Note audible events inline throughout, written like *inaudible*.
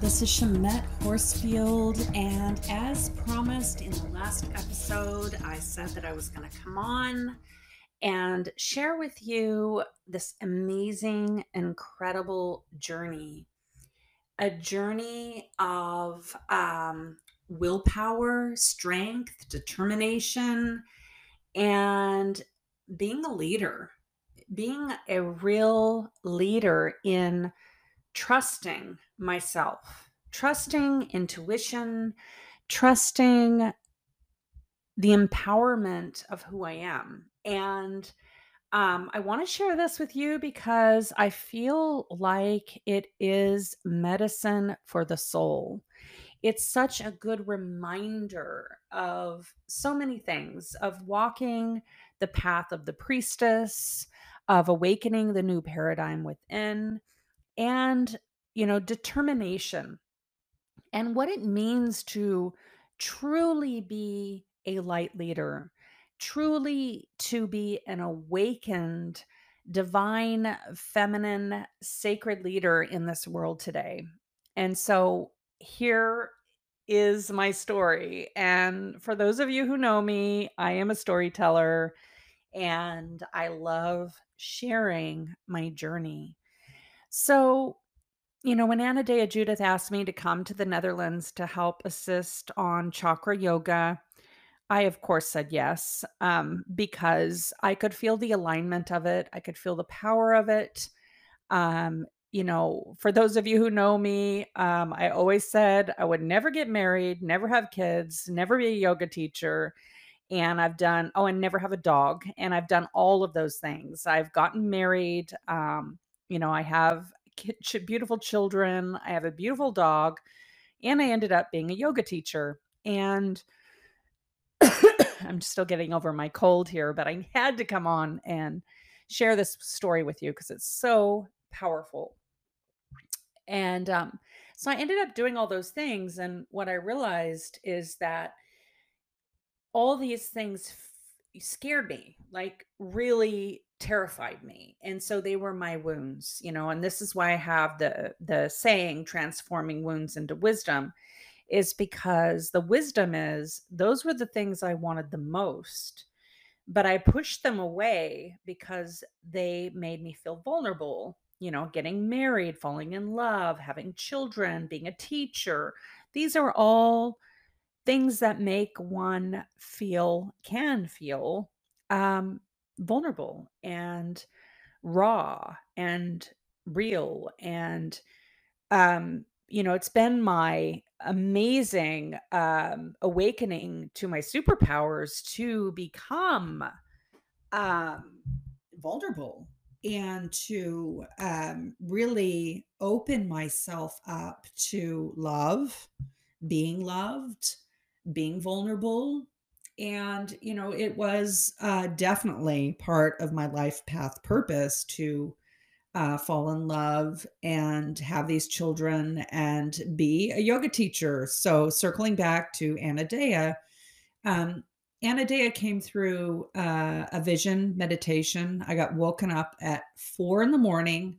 This is Shamet Horsfield, and as promised in the last episode, I said that I was going to come on and share with you this amazing, incredible journey. A journey of um, willpower, strength, determination, and being a leader, being a real leader in trusting myself, trusting intuition, trusting the empowerment of who I am. And um, I want to share this with you because I feel like it is medicine for the soul. It's such a good reminder of so many things of walking the path of the priestess, of awakening the new paradigm within, and you know determination and what it means to truly be a light leader truly to be an awakened divine feminine sacred leader in this world today. And so here is my story and for those of you who know me i am a storyteller and i love sharing my journey. So, you know, when Anodea Judith asked me to come to the Netherlands to help assist on chakra yoga, I, of course, said yes um, because I could feel the alignment of it. I could feel the power of it. Um, you know, for those of you who know me, um, I always said I would never get married, never have kids, never be a yoga teacher. And I've done, oh, and never have a dog. And I've done all of those things. I've gotten married. Um, you know, I have beautiful children, I have a beautiful dog, and I ended up being a yoga teacher. And *coughs* I'm still getting over my cold here, but I had to come on and share this story with you because it's so powerful. And um, so I ended up doing all those things. And what I realized is that all these things f- scared me, like really terrified me and so they were my wounds you know and this is why i have the the saying transforming wounds into wisdom is because the wisdom is those were the things i wanted the most but i pushed them away because they made me feel vulnerable you know getting married falling in love having children being a teacher. These are all things that make one feel can feel um vulnerable and raw and real and um you know it's been my amazing um awakening to my superpowers to become um vulnerable and to um really open myself up to love being loved being vulnerable and, you know, it was uh, definitely part of my life path purpose to uh, fall in love and have these children and be a yoga teacher. So, circling back to Anodea, um, Anodea came through uh, a vision meditation. I got woken up at four in the morning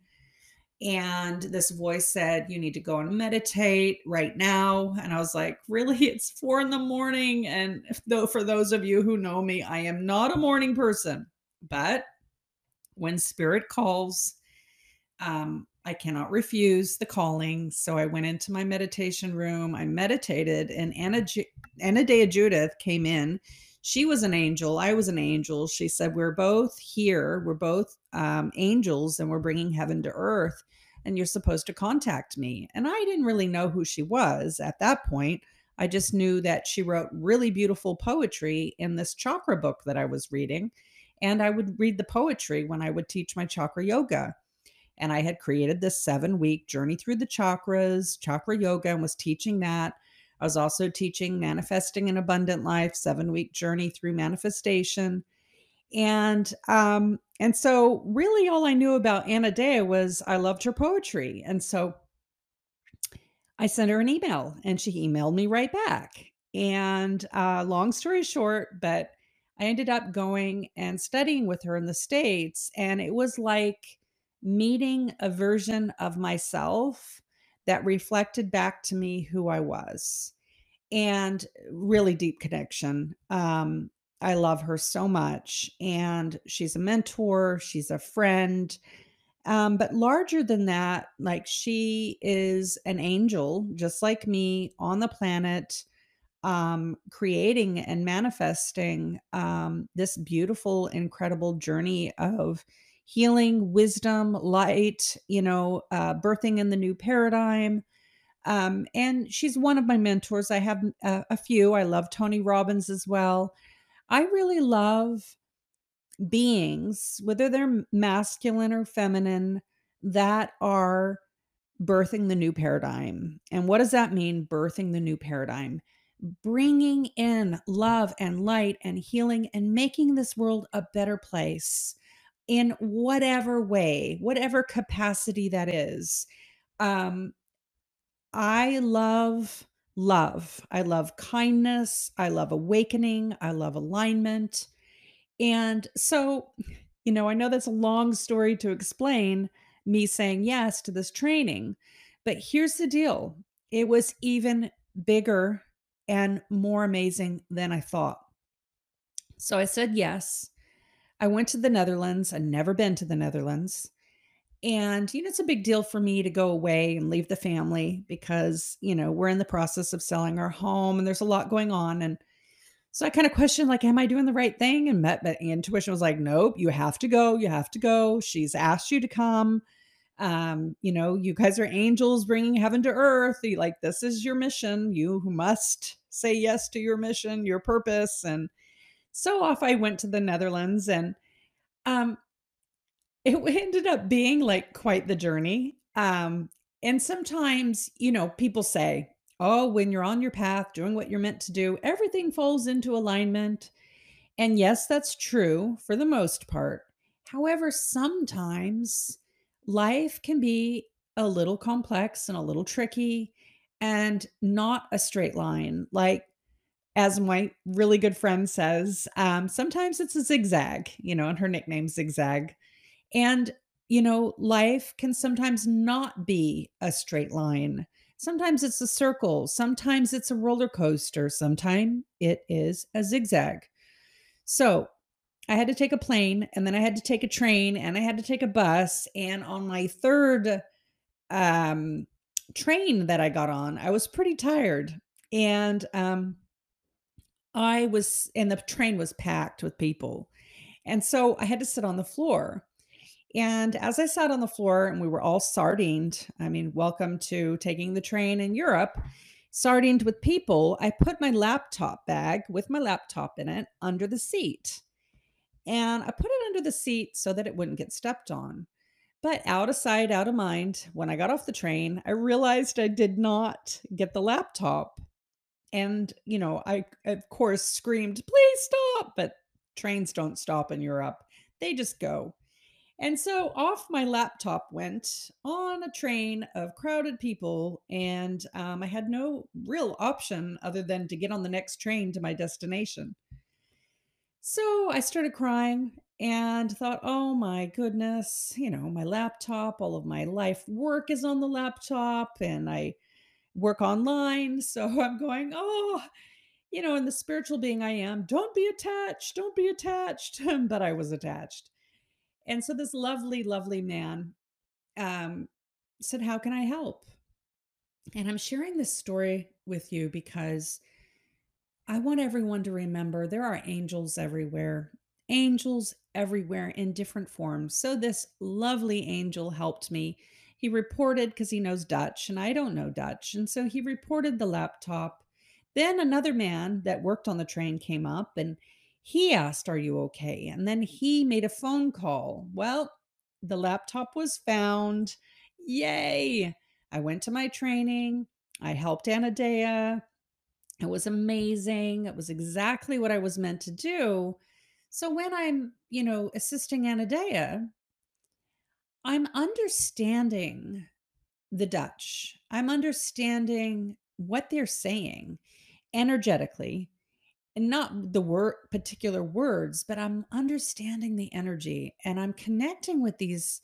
and this voice said you need to go and meditate right now. And i was like really? *laughs* It's four in the morning and though for those of you who know me i am not a morning person. But when spirit calls um, i cannot refuse the calling so i went into my meditation room. I meditated and anna, Anodea Judith came in she was an angel i was an angel she said we're both here we're both um, angels and we're bringing heaven to earth and you're supposed to contact me. And I didn't really know who she was at that point. I just knew that she wrote really beautiful poetry in this chakra book that I was reading. And I would read the poetry when I would teach my chakra yoga. And I had created this seven week journey through the chakras, chakra yoga, and was teaching that. I was also teaching manifesting an abundant life, seven week journey through manifestation. And um and so really all i knew about Anodea was i loved her poetry. And so i sent her an email and she emailed me right back. And uh long story short but i ended up going and studying with her in the states and it was like meeting a version of myself that reflected back to me who I was and really deep connection. Um, I love her so much, and she's a mentor, she's a friend. Um, but larger than that, like she is an angel, just like me on the planet, um, creating and manifesting um, this beautiful, incredible journey of healing, wisdom, light, you know, uh, birthing in the new paradigm. Um, and she's one of my mentors. I have a, a few. I love Tony Robbins as well. I really love beings, whether they're masculine or feminine, that are birthing the new paradigm. And what does that mean, birthing the new paradigm? Bringing in love and light and healing and making this world a better place in whatever way, whatever capacity that is. Um, I love love. I love kindness. I love awakening. I love alignment. And so, you know, I know that's a long story to explain me saying yes to this training, but here's the deal it was even bigger and more amazing than I thought. So I said yes. I went to the Netherlands. I'd never been to the Netherlands. And, you know, it's a big deal for me to go away and leave the family because, you know, we're in the process of selling our home and there's a lot going on. And so I kind of questioned, like, am I doing the right thing? And met, but intuition was like, nope, you have to go. You have to go. She's asked you to come. Um, you know, you guys are angels bringing heaven to earth. You, like, this is your mission. You must say yes to your mission, your purpose. And so off I went to the Netherlands and, um, it ended up being, like, quite the journey, um, and sometimes, you know, people say, "Oh, when you're on your path doing what you're meant to do, everything falls into alignment." And yes, that's true for the most part. However, sometimes life can be a little complex and a little tricky and not a straight line. Like, as my really good friend says, um, sometimes it's a zigzag, you know, and her nickname Zigzag. And, you know, life can sometimes not be a straight line. Sometimes it's a circle, sometimes it's a roller coaster, sometimes it is a zigzag. So, I had to take a plane and then I had to take a train and I had to take a bus and on my third um train that I got on, I was pretty tired. And um I was and the train was packed with people. And so I had to sit on the floor. And as I sat on the floor and we were all sardined, I mean, welcome to taking the train in Europe, sardined with people, I put my laptop bag with my laptop in it under the seat. And I put it under the seat so that it wouldn't get stepped on. But out of sight, out of mind, when I got off the train, I realized I did not get the laptop. And, you know, I, of course, screamed, please stop. But trains don't stop in Europe, they just go. And so off my laptop went on a train of crowded people, and um, I had no real option other than to get on the next train to my destination. So I started crying and thought, oh my goodness, you know, my laptop, all of my life work is on the laptop, and I work online. *laughs* So I'm going, oh, you know, in the spiritual being I am, don't be attached, don't be attached. *laughs* but I was attached. And so this lovely, lovely man um, said, How can I help? And I'm sharing this story with you because I want everyone to remember there are angels everywhere, angels everywhere in different forms. So this lovely angel helped me. He reported because he knows Dutch and I don't know Dutch. And so he reported the laptop. Then another man that worked on the train came up and he asked, Are you okay? And then he made a phone call. Well, the laptop was found. Yay! I went to my training. I helped Anodea. It was amazing. It was exactly what I was meant to do. So when I'm, you know, assisting Anodea, I'm understanding the Dutch. I'm understanding what they're saying energetically and not the word particular words, but I'm understanding the energy and I'm connecting with these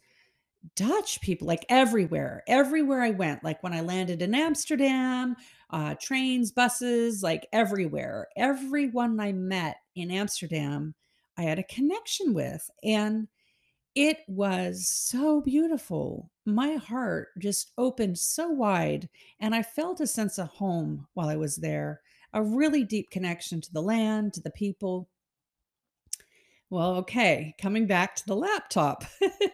Dutch people, like everywhere, everywhere I went, like when I landed in Amsterdam, uh, trains, buses, like everywhere. Everyone I met in Amsterdam, I had a connection with. And it was so beautiful. My heart just opened so wide, and I felt a sense of home while I was there, a really deep connection to the land, to the people. Well, okay, coming back to the laptop.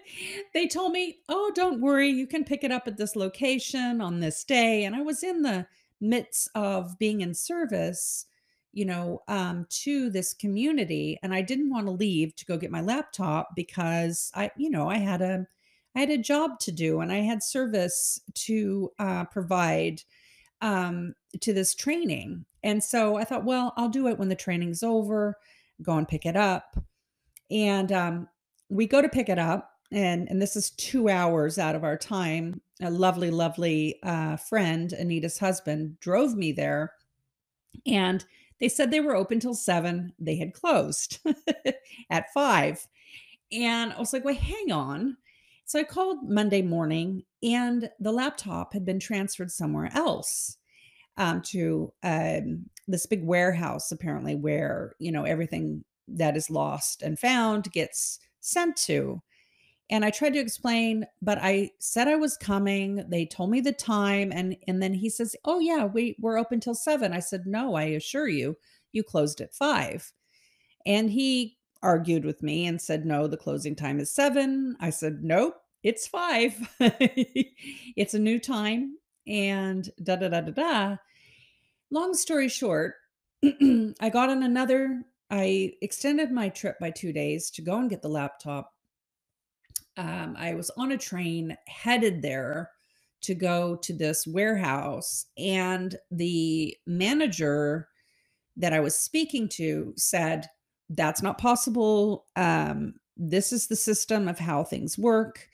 *laughs* they told me, "Oh, don't worry, you can pick it up at this location on this day." And I was in the midst of being in service, you know, um, to this community, and I didn't want to leave to go get my laptop because I, you know, I had a I had a job to do and I had service to uh, provide um, to this training. And so I thought, well, I'll do it when the training's over, go and pick it up. And, um, we go to pick it up, and and this is 2 hours out of our time. A lovely, lovely, uh, friend, Anita's husband, drove me there, and they said they were open till 7. They had closed *laughs* at 5. And I was like, "Well, hang on." So I called Monday morning, and the laptop had been transferred somewhere else, um, to, um, this big warehouse apparently where, you know, everything that is lost and found gets sent to. And I tried to explain, but I said I was coming. They told me the time and and then he says, "Oh yeah, we we're open till 7." I said, "No, I assure you, you closed at 5." And he argued with me and said, "No, the closing time is 7." I said, "Nope, it's 5. *laughs* it's a new time." And da da da da da. Long story short, *clears throat* I got on another I extended my trip by 2 days to go and get the laptop. Um, I was on a train headed there to go to this warehouse, and the manager that I was speaking to said, "That's not possible. Um, this is the system of how things work,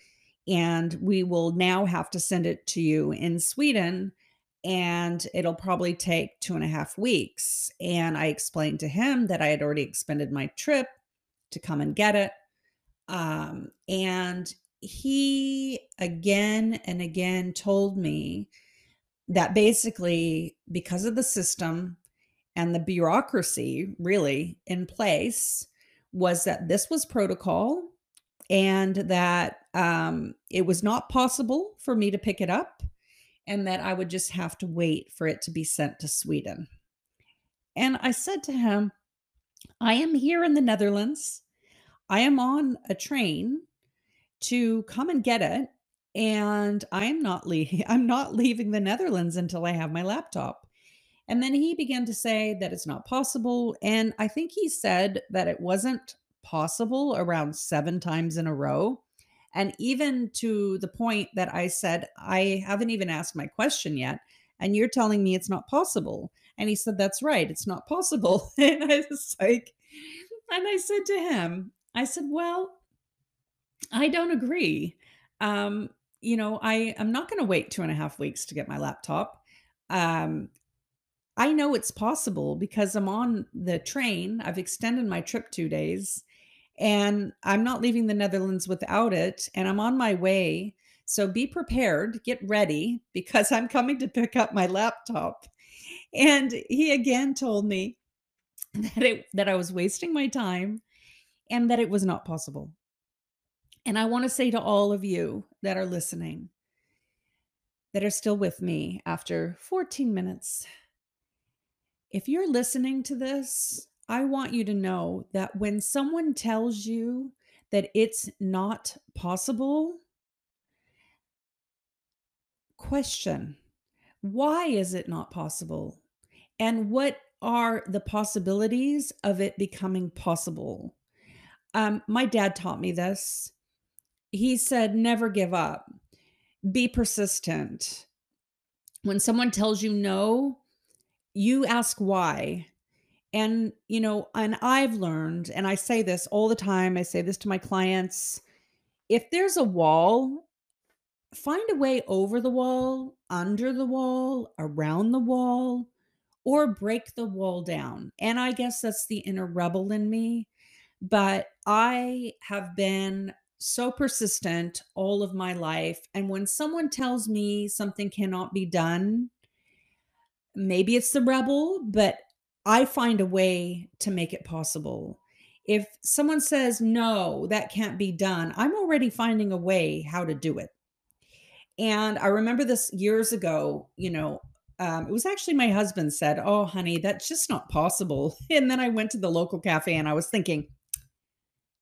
and we will now have to send it to you in Sweden and it'll probably take 2 and a half weeks." And I explained to him that I had already expended my trip to come and get it. Um, and he again and again told me that basically because of the system and the bureaucracy really in place was that this was protocol and that um, it was not possible for me to pick it up and that I would just have to wait for it to be sent to Sweden. And I said to him, I am here in the Netherlands. I am on a train to come and get it and I'm not leaving *laughs* I'm not leaving the Netherlands until I have my laptop. And then he began to say that it's not possible and I think he said that it wasn't possible around 7 times in a row. And even to the point that I said, "I haven't even asked my question yet, and you're telling me it's not possible." And he said, "That's right, it's not possible." *laughs* And I was like and I said to him, I said, "Well, I don't agree. Um, you know, I I'm not gonna wait 2 and a half weeks to get my laptop. Um, I know it's possible because I'm on the train. I've extended my trip 2 days, and I'm not leaving the Netherlands without it, and I'm on my way. So be prepared, get ready *laughs* because I'm coming to pick up my laptop." And he again told me *laughs* that it that I was wasting my time and that it was not possible. And I want to say to all of you that are listening, that are still with me after 14 minutes, if you're listening to this, I want you to know that when someone tells you that it's not possible question, why is it not possible? And what are the possibilities of it becoming possible? Um, my dad taught me this. He said, "Never give up. Be persistent. When someone tells you no, you ask why." And, you know, and I've learned, and I say this all the time, I say this to my clients, if there's a wall, find a way over the wall, under the wall, around the wall, or break the wall down. And I guess that's the inner rebel in me. But I have been so persistent all of my life. And when someone tells me something cannot be done, maybe it's the rebel, but I find a way to make it possible. If someone says, no, that can't be done, I'm already finding a way how to do it. And I remember this years ago, you know, um, it was actually my husband said, Oh, honey, that's just not possible. *laughs* And then I went to the local cafe and I was thinking,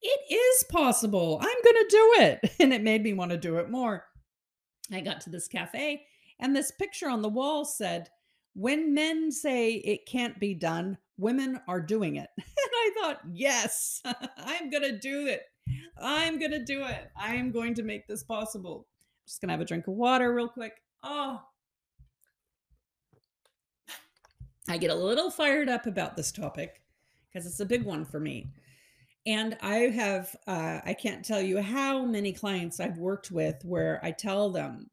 It is possible. I'm going to do it. *laughs* And it made me want to do it more. I got to this cafe and this picture on the wall said, When men say it can't be done, women are doing it. *laughs* And I thought, Yes, *laughs* I'm going to do it. I'm going to do it. I am going to make this possible. Just gonna have a drink of water real quick. Oh, I get a little fired up about this topic because it's a big one for me. And I have, uh, I can't tell you how many clients I've worked with where I tell them,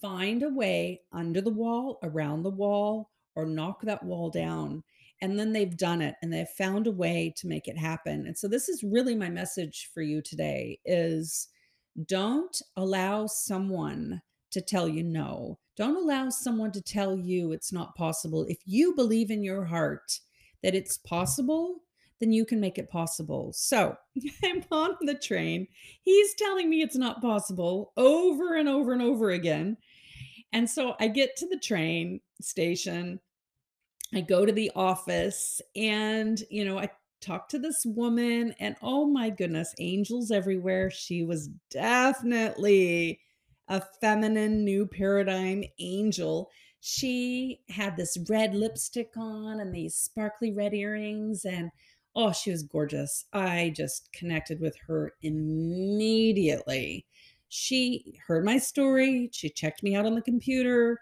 find a way under the wall, around the wall, or knock that wall down. And then they've done it and they've found a way to make it happen. And so this is really my message for you today is don't allow someone to tell you no. Don't allow someone to tell you it's not possible. If you believe in your heart that it's possible, then you can make it possible. So *laughs* I'm on the train. He's telling me it's not possible over and over and over again. And so I get to the train station. I go to the office and, you know, I talk to this woman and oh my goodness, angels everywhere. She was definitely a feminine new paradigm angel. She had this red lipstick on and these sparkly red earrings and oh, she was gorgeous. I just connected with her immediately. She heard my story, she checked me out on the computer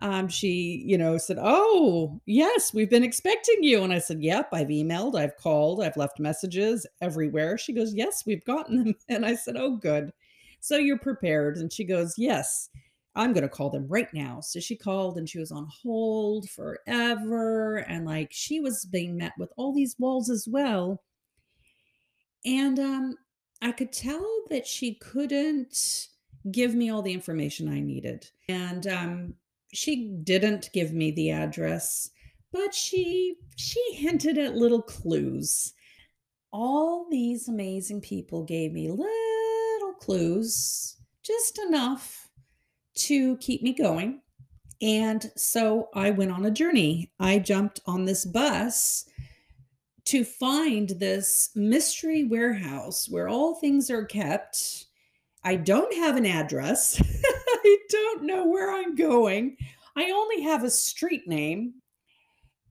um, she, you know, said, Oh, yes, we've been expecting you. And I said, Yep, I've emailed, I've called, I've left messages everywhere. She goes, Yes, we've gotten them. *laughs* And I said, Oh, good. So you're prepared. And she goes, Yes, I'm going to call them right now. So she called and she was on hold forever. And like she was being met with all these walls as well. And um, I could tell that she couldn't give me all the information I needed. And um, she didn't give me the address, but she she hinted at little clues. All these amazing people gave me little clues, just enough to keep me going. And so I went on a journey. I jumped on this bus to find this mystery warehouse where all things are kept. I don't have an address. *laughs* I don't know where I'm going. I only have a street name.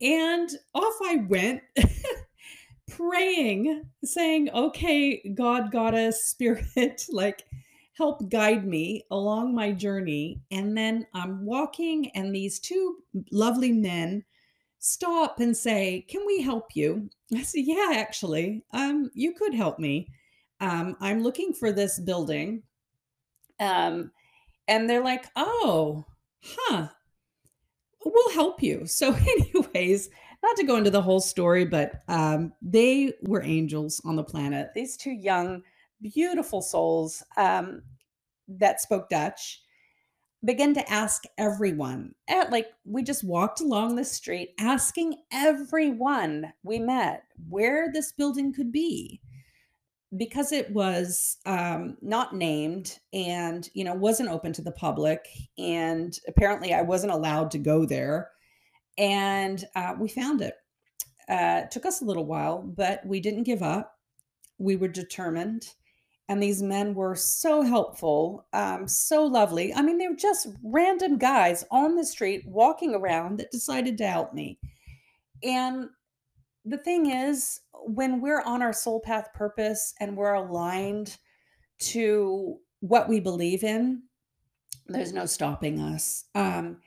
And off I went, *laughs* praying, saying, Okay, God, Goddess, *laughs* Spirit, like, help guide me along my journey. And then I'm walking, and these two lovely men stop and say, Can we help you? I said, Yeah, actually, um, you could help me. Um, I'm looking for this building. Um, and they're like, oh, huh, we'll help you. So, *laughs* anyways, not to go into the whole story, but um, they were angels on the planet. These two young, beautiful souls um, that spoke Dutch began to ask everyone. At, like, we just walked along the street asking everyone we met where this building could be. Because it was um, not named and you know wasn't open to the public and apparently i wasn't allowed to go there and uh, we found it. Uh, it took us a little while but we didn't give up. We were determined and these men were so helpful um, so lovely i mean they were just random guys on the street walking around that decided to help me and the thing is when we're on our soul path purpose and we're aligned to what we believe in, there's no stopping us. Um,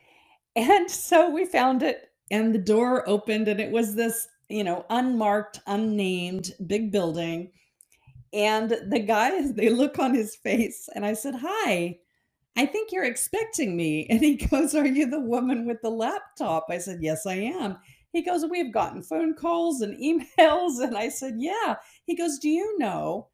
and *laughs* so we found it, and the door opened, and it was this, you know, unmarked, unnamed big building. And the guy, they look on his face, and I said, Hi, I think you're expecting me. *laughs* And he goes, Are you the woman with the laptop? I said, Yes, I am. He goes, We've gotten phone calls and *laughs* emails. And I said, Yeah. He goes, Do you know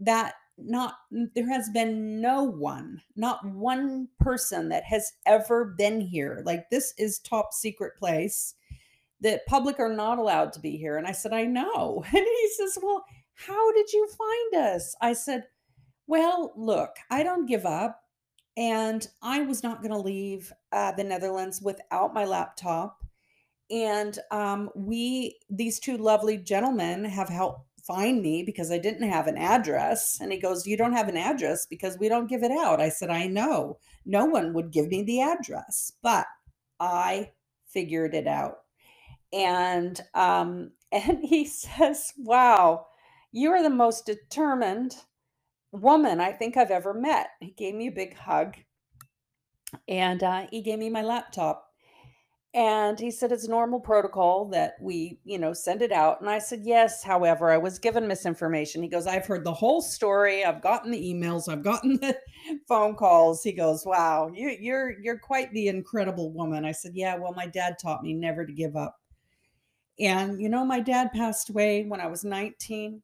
that not there has been no one, not one person that has ever been here. Like this is top secret place that public are not allowed to be here. And I said, I know. *laughs* And he says, Well, how did you find us? I said, Well, look, I don't give up. And I was not going to leave uh, the Netherlands without my laptop. And um, we, these two lovely gentlemen, have helped find me because I didn't have an address. And he goes, You don't have an address because we don't give it out. I said, I know. No one would give me the address, but I figured it out. And um, *laughs* and he says, Wow, you are the most determined woman I think I've ever met. He gave me a big hug and uh, he gave me my laptop. And he said it's normal protocol that we, you know, send it out. And I said, yes. However, I was given misinformation. He goes, I've heard the whole story. I've gotten the emails. I've gotten the *laughs* phone calls. He goes, wow, you, you're you're quite the incredible woman. I said, yeah. Well, my dad taught me never to give up. And you know, my dad passed away when I was 19,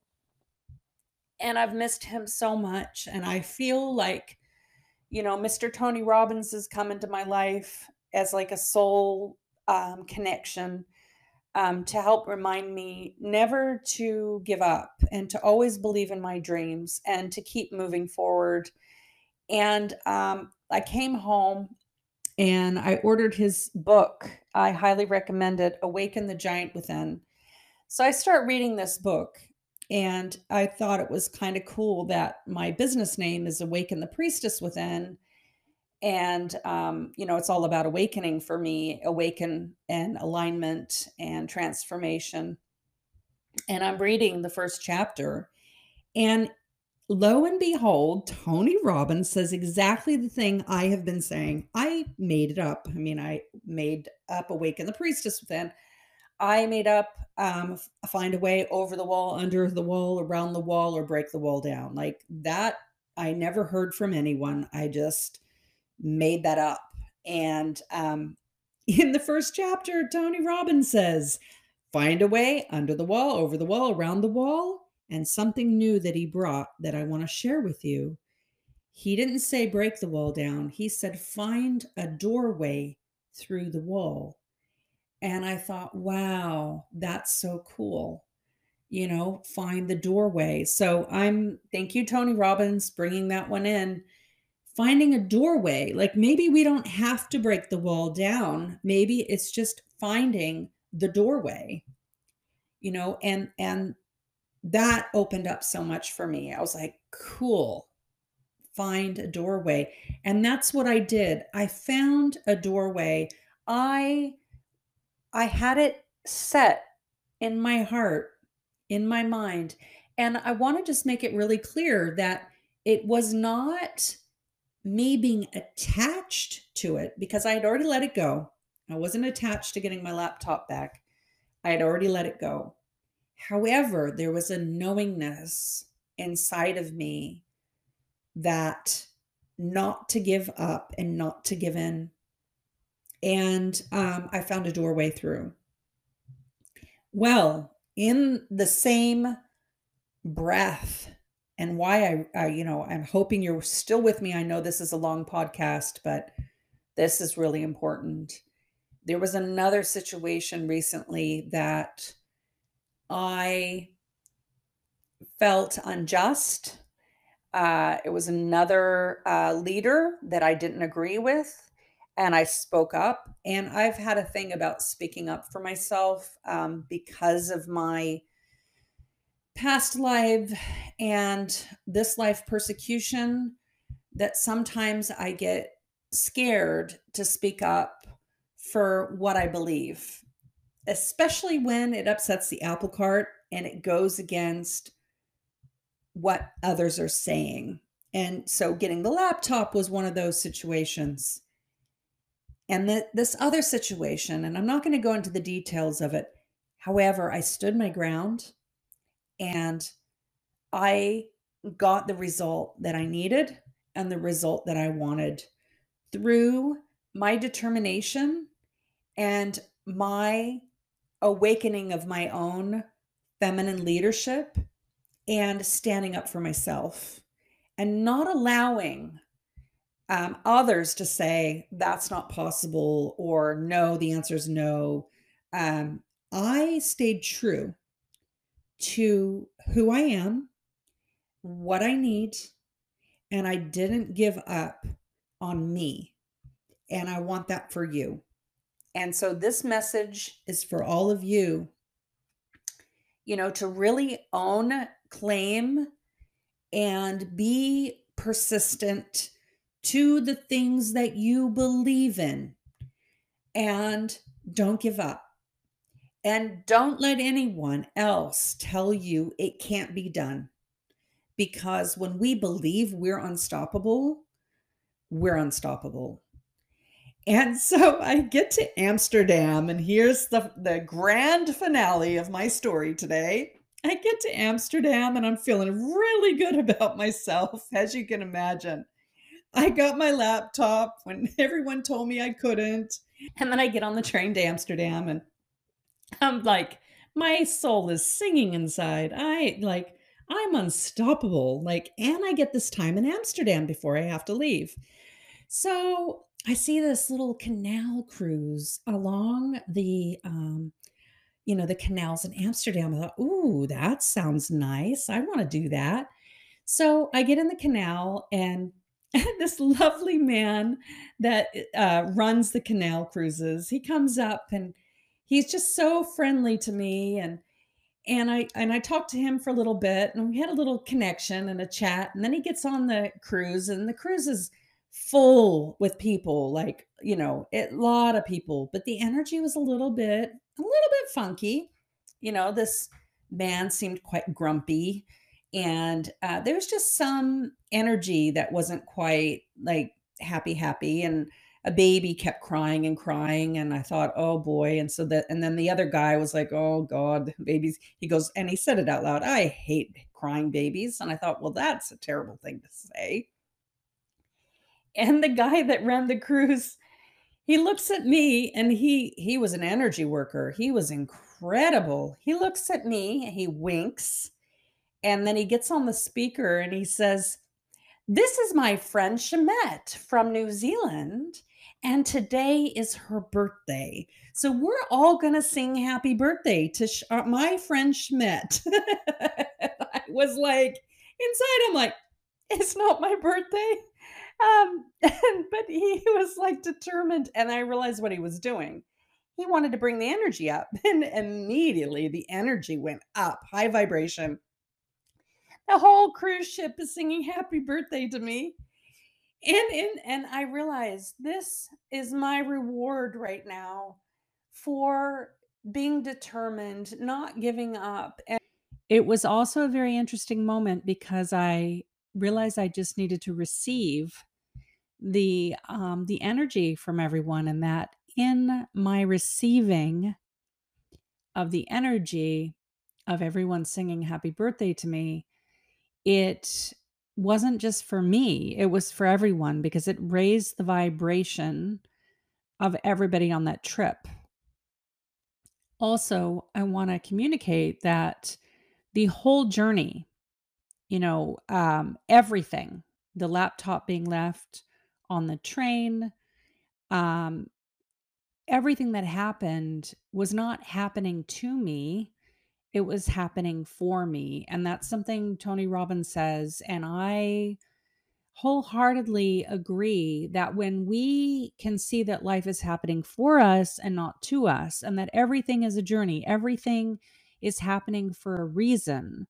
and I've missed him so much. And I feel like, you know, Mr. Tony Robbins has come into my life as like a soul um, connection um, to help remind me never to give up and to always believe in my dreams and to keep moving forward. And um, I came home and I ordered his book. I highly recommend it Awaken the Giant Within. So I start reading this book and I thought it was kind of cool that my business name is Awaken the Priestess Within. And um, you know it's all about awakening for me awaken and alignment and transformation. And i'm reading the first chapter and lo and behold tony robbins says exactly the thing i have been saying. I made it up. I mean i made up awaken the priestess within i made up um, find a way over the wall under the wall around the wall or break the wall down like that i never heard from anyone i just made that up. And um, *laughs* in the first chapter, Tony Robbins says, find a way under the wall, over the wall, around the wall, and something new that he brought that I want to share with you. He didn't say break the wall down, he said find a doorway through the wall. And I thought, wow, that's so cool. You know, find the doorway. So I'm, thank you, Tony Robbins, bringing that one in finding a doorway. Like maybe we don't have to break the wall down. Maybe it's just finding the doorway. You know, and and that opened up so much for me. I was like, cool. Find a doorway. And that's what I did. I found a doorway. I I had it set in my heart, in my mind. And I want to just make it really clear that it was not me being attached to it because I had already let it go. I wasn't attached to getting my laptop back. I had already let it go. However, there was a knowingness inside of me that not to give up and not to give in. And um, I found a doorway through. Well, in the same breath and why I, I, you know, I'm hoping you're still with me. I know this is a long podcast, but this is really important. There was another situation recently that I felt unjust. Uh, it was another uh, leader that I didn't agree with, and I spoke up. And I've had a thing about speaking up for myself um, because of my past life and this life persecution that sometimes I get scared to speak up for what I believe, especially when it upsets the apple cart and it goes against what others are saying. And so getting the laptop was one of those situations. And this other situation, and I'm not going to go into the details of it. However, I stood my ground and I got the result that I needed and the result that I wanted through my determination and my awakening of my own feminine leadership and standing up for myself. and not allowing um, others to say that's not possible or no, the answer is no. Um, I stayed true to who I am, what I need, and I didn't give up on me. And I want that for you. And so this message is for all of you, you know, to really own, claim, and be persistent to the things that you believe in. And don't give up. And don't let anyone else tell you it can't be done. Because when we believe we're unstoppable, we're unstoppable. And *laughs* so I get to Amsterdam, and here's the, the grand finale of my story today. I get to Amsterdam and I'm feeling really good *laughs* about myself, as you can imagine. I got my laptop when *laughs* everyone told me I couldn't. And then I get on the train to Amsterdam and I'm like, my soul is singing inside. I like, I'm unstoppable. Like, and I get this time in Amsterdam before I have to leave. So I see this little canal cruise along the, um, you know, the canals in Amsterdam. I thought, ooh, that sounds nice. I want to do that. So I get in the canal and *laughs* this lovely man that uh, runs the canal cruises, he comes up and he's just so friendly to me and and I and I talked to him for a little bit and we had a little connection and a chat and then he gets on the cruise and the cruise is full with people like you know a lot of people but the energy was a little bit a little bit funky. You know this man seemed quite grumpy and uh, there was just some energy that wasn't quite like happy happy and a baby kept crying and crying and i thought oh boy and so that and then the other guy was like oh god *laughs* babies he goes and he said it out loud i hate crying babies and i thought well that's a terrible thing to say. And the guy that ran the cruise he looks at me and he he was an energy worker he was incredible he looks at me he winks and then he gets on the speaker and he says this is my friend Shamet from New Zealand and today is her birthday. So we're all going to sing happy birthday to Sh- uh, my friend Schmidt. *laughs* I was like, inside, I'm like, it's not my birthday. Um, *laughs* and, but he was like determined, and I realized what he was doing. He wanted to bring the energy up, *laughs* and immediately the energy went up, high vibration. The whole cruise ship is singing happy birthday to me and and and I realized this is my reward right now for being determined, not giving up. And it was also a very interesting moment because I realized I just needed to receive the um the energy from everyone and that in my receiving of the energy of everyone singing happy birthday to me it wasn't just for me, it was for everyone because it raised the vibration of everybody on that trip. Also, I want to communicate that the whole journey, you know, um, everything, the laptop being left on the train, um, everything that happened was not happening to me it was happening for me. And that's something Tony Robbins says. And I wholeheartedly agree that when we can see that life is happening for us and not to us, and that everything is a journey, everything is happening for a reason.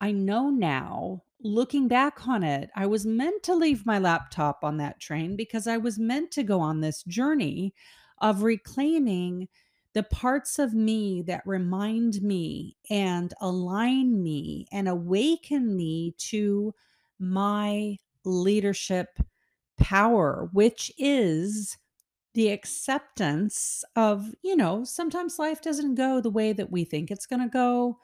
I know now, looking back on it, I was meant to leave my laptop on that train because I was meant to go on this journey of reclaiming the parts of me that remind me and align me and awaken me to my leadership power, which is the acceptance of, you know, sometimes life doesn't go the way that we think it's going to go.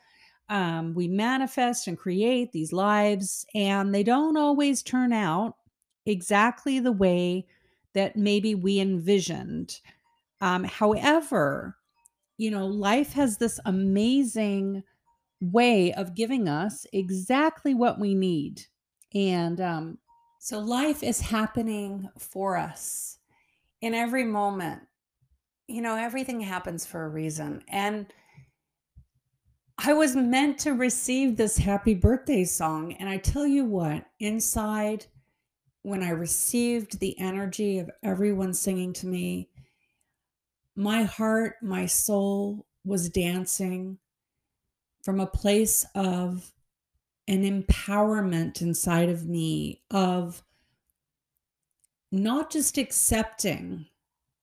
Um, we manifest and create these lives, and they don't always turn out exactly the way that maybe we envisioned. Um, however, you know, life has this amazing way of giving us exactly what we need. And um, so life is happening for us in every moment. You know, everything happens for a reason. And I was meant to receive this happy birthday song. And I tell you what, inside, when I received the energy of everyone singing to me, my heart, my soul was dancing from a place of an empowerment inside of me of not just accepting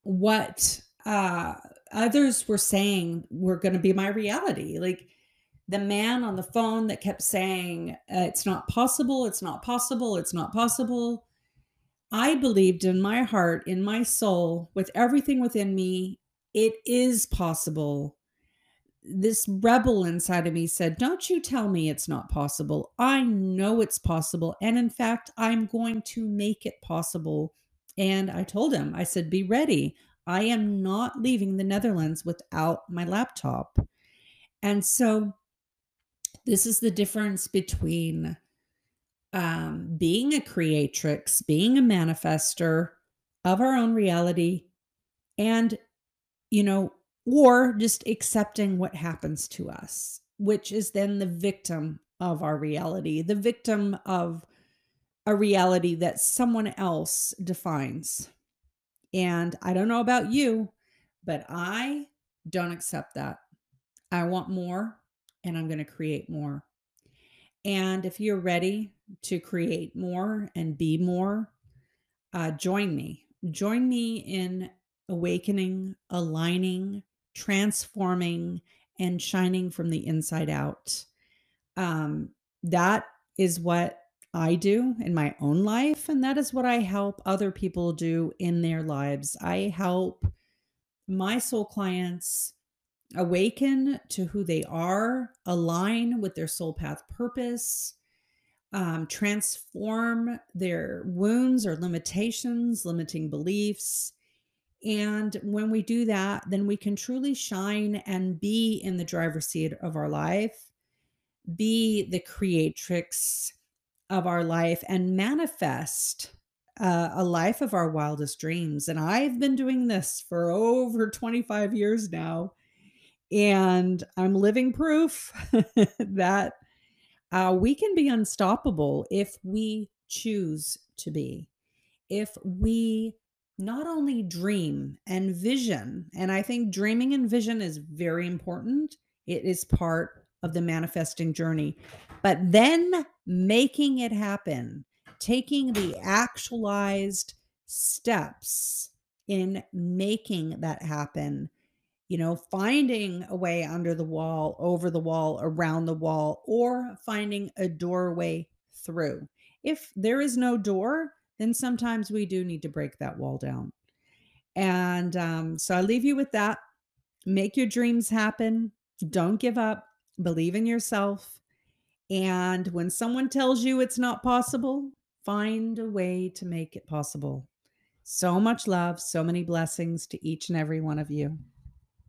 what uh, others were saying were going to be my reality. Like the man on the phone that kept saying, uh, It's not possible, it's not possible, it's not possible. I believed in my heart, in my soul, with everything within me, it is possible. This rebel inside of me said, Don't you tell me it's not possible. I know it's possible. And in fact, I'm going to make it possible. And I told him, I said, Be ready. I am not leaving the Netherlands without my laptop. And so this is the difference between um, being a creatrix, being a manifester of our own reality, and, you know, or just accepting what happens to us, which is then the victim of our reality, the victim of a reality that someone else defines. And I don't know about you, but I don't accept that. I want more and I'm going to create more. And if you're ready to create more and be more, uh, join me. Join me in awakening, aligning, transforming, and shining from the inside out. Um, that is what I do in my own life, and that is what I help other people do in their lives. I help my soul clients awaken to who they are, align with their soul path purpose, um, transform their wounds or limitations, limiting beliefs. And when we do that, then we can truly shine and be in the driver's seat of our life, be the creatrix of our life, and manifest uh, a life of our wildest dreams. And I've been doing this for over 25 years now. And I'm living proof *laughs* that uh, we can be unstoppable if we choose to be. If we not only dream and vision, and I think dreaming and vision is very important, it is part of the manifesting journey, but then making it happen, taking the actualized steps in making that happen you know, finding a way under the wall, over the wall, around the wall, or finding a doorway through. If there is no door, then sometimes we do need to break that wall down. And um, so I leave you with that. Make your dreams happen. Don't give up. Believe in yourself. And when someone tells you it's not possible, find a way to make it possible. So much love, so many blessings to each and every one of you.